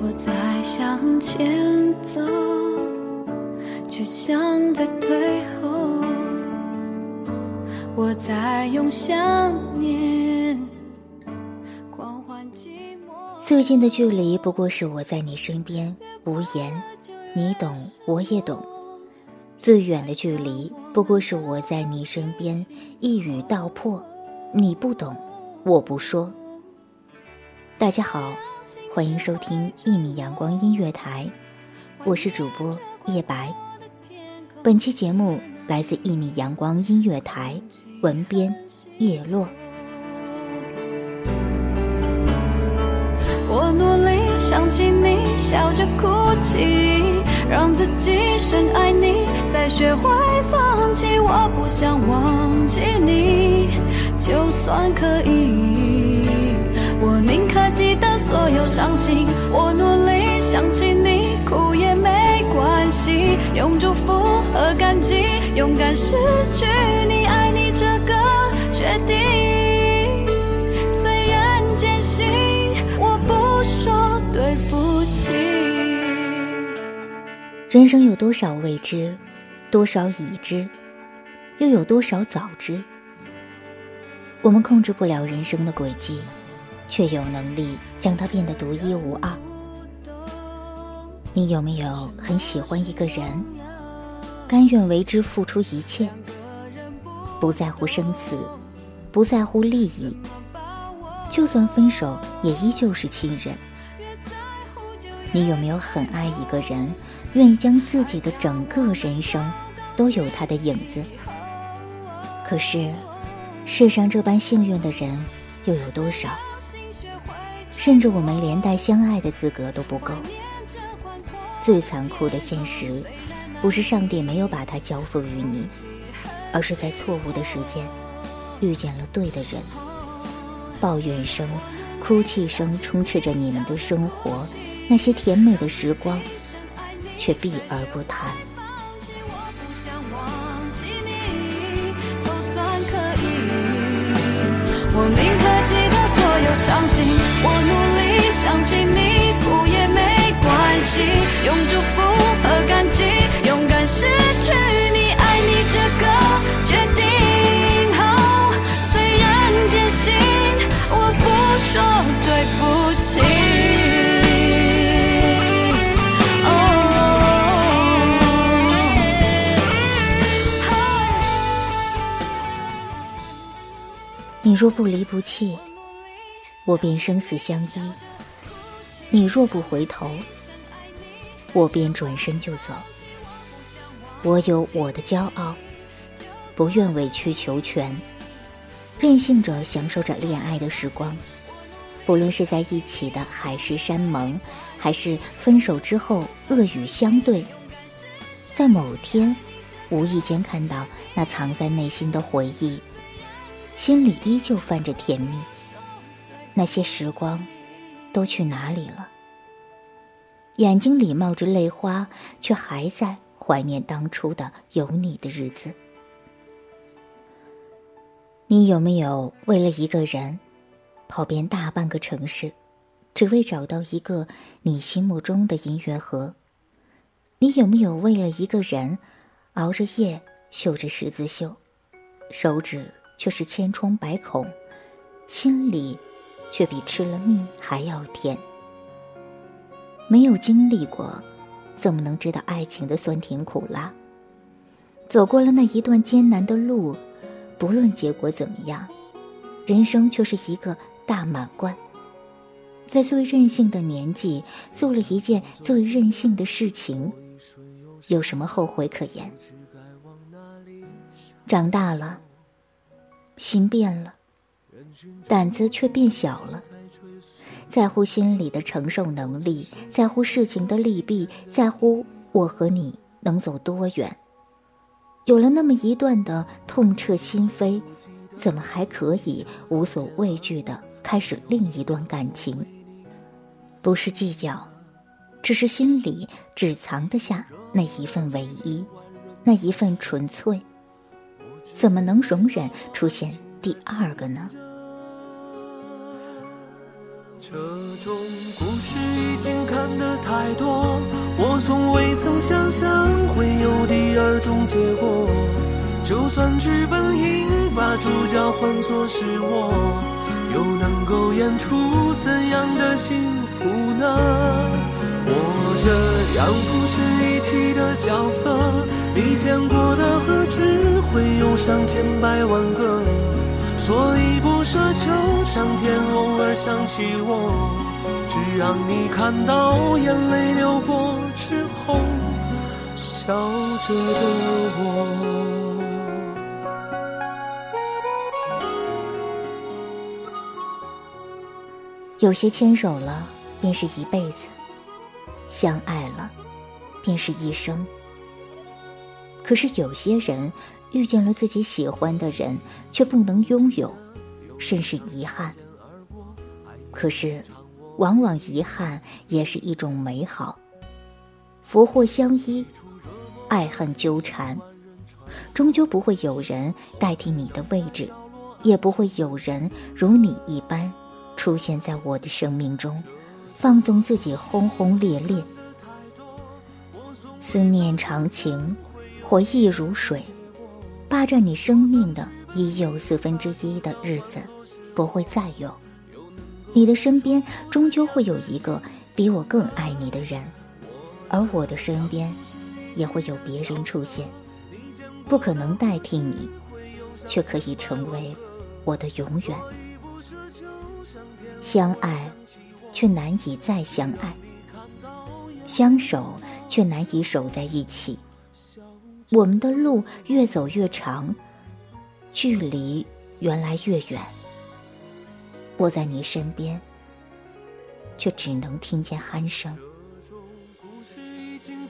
我在向前走，却像在退后。我在用想念狂欢寂寞。最近的距离不过是我在你身边无言，你懂我也懂；最远的距离不过是我在你身边一语道破，你不懂，我不说。大家好，欢迎收听一米阳光音乐台，我是主播叶白。本期节目来自一米阳光音乐台，文编叶落。我努力想起你，笑着哭泣，让自己深爱你，再学会放弃。我不想忘记你，就算可以，我宁可记得所有伤心。我努力想起你，哭也没关系，用祝福和感激，勇敢失去你，爱你这个决定。虽然艰辛，我不说对不起。人生有多少未知，多少已知，又有多少早知？我们控制不了人生的轨迹，却有能力将它变得独一无二。你有没有很喜欢一个人，甘愿为之付出一切，不在乎生死，不在乎利益，就算分手也依旧是亲人？你有没有很爱一个人，愿意将自己的整个人生都有他的影子？可是，世上这般幸运的人又有多少？甚至我们连带相爱的资格都不够。最残酷的现实，不是上帝没有把他交付于你，而是在错误的时间遇见了对的人。抱怨声、哭泣声充斥着你们的生活，那些甜美的时光，却避而不谈。不想忘记你，我宁我努力想起你，哭也没关系，用祝福和感激，勇敢失去你，爱你这个决定。虽然艰辛，我不说对不起。你若不离不弃，我便生死相依；你若不回头，我便转身就走。我有我的骄傲，不愿委曲求全，任性着享受着恋爱的时光。不论是在一起的海誓山盟，还是分手之后恶语相对，在某天，无意间看到那藏在内心的回忆，心里依旧泛着甜蜜。那些时光，都去哪里了？眼睛里冒着泪花，却还在怀念当初的有你的日子。你有没有为了一个人，跑遍大半个城市，只为找到一个你心目中的音乐盒？你有没有为了一个人，熬着夜绣着十字绣，手指却是千疮百孔，心里却比吃了蜜还要甜？没有经历过，怎么能知道爱情的酸甜苦辣？走过了那一段艰难的路，不论结果怎么样，人生却是一个大满贯。在最任性的年纪，做了一件最任性的事情，有什么后悔可言？长大了，心变了，胆子却变小了。在乎心里的承受能力，在乎事情的利弊，在乎我和你能走多远。有了那么一段的痛彻心扉，怎么还可以无所畏惧的开始另一段感情？不是计较，只是心里只藏得下那一份唯一，那一份纯粹。怎么能容忍出现第二个呢？这种故事已经看得太多，我从未曾想象会有第二种结果。就算剧本应把主角换作是我，又能够演出怎样的幸福呢？我这样不值一提的角色，你见过的何止会有上千百万个。所以不奢求上天想起我，只让你看到眼泪流过之后笑着的我。有些牵手了便是一辈子，相爱了便是一生。可是有些人。遇见了自己喜欢的人，却不能拥有，甚是遗憾。可是，往往遗憾也是一种美好。福祸相依，爱恨纠缠，终究不会有人代替你的位置，也不会有人如你一般出现在我的生命中，放纵自己轰轰烈烈。思念长情，回忆如水。霸占你生命的已有四分之一的日子，不会再有。你的身边终究会有一个比我更爱你的人，而我的身边也会有别人出现。不可能代替你，却可以成为我的永远。相爱，却难以再相爱；相守，却难以守在一起。我们的路越走越长，距离原来越远。我在你身边，却只能听见鼾声。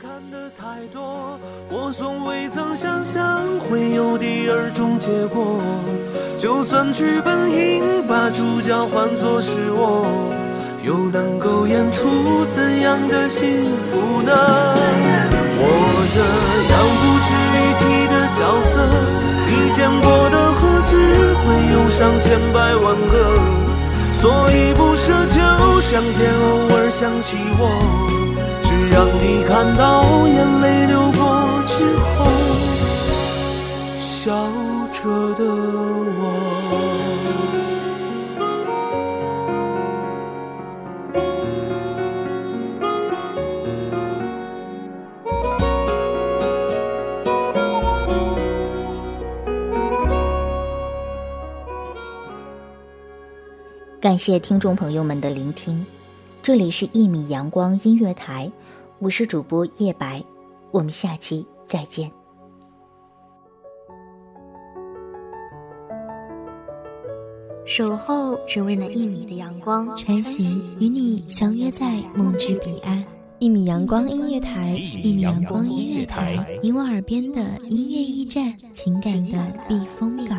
看得太多我从未曾想象会有第二种结果，就算剧本应把主角换作是我，又能够演出怎样的幸福呢？我这样不值一提的角色，你见过的何止会有上千百万个？所以不奢求上天偶尔想起我，只让你看到眼泪流过之后。笑着的感谢听众朋友们的聆听，这里是《一米阳光音乐台》，我是主播叶白，我们下期再见。守候只为那一米的阳光，穿行与你相约在梦之彼岸。一米阳光音乐台，一米阳光音乐台，你我耳边的音乐驿站，情感的避风港。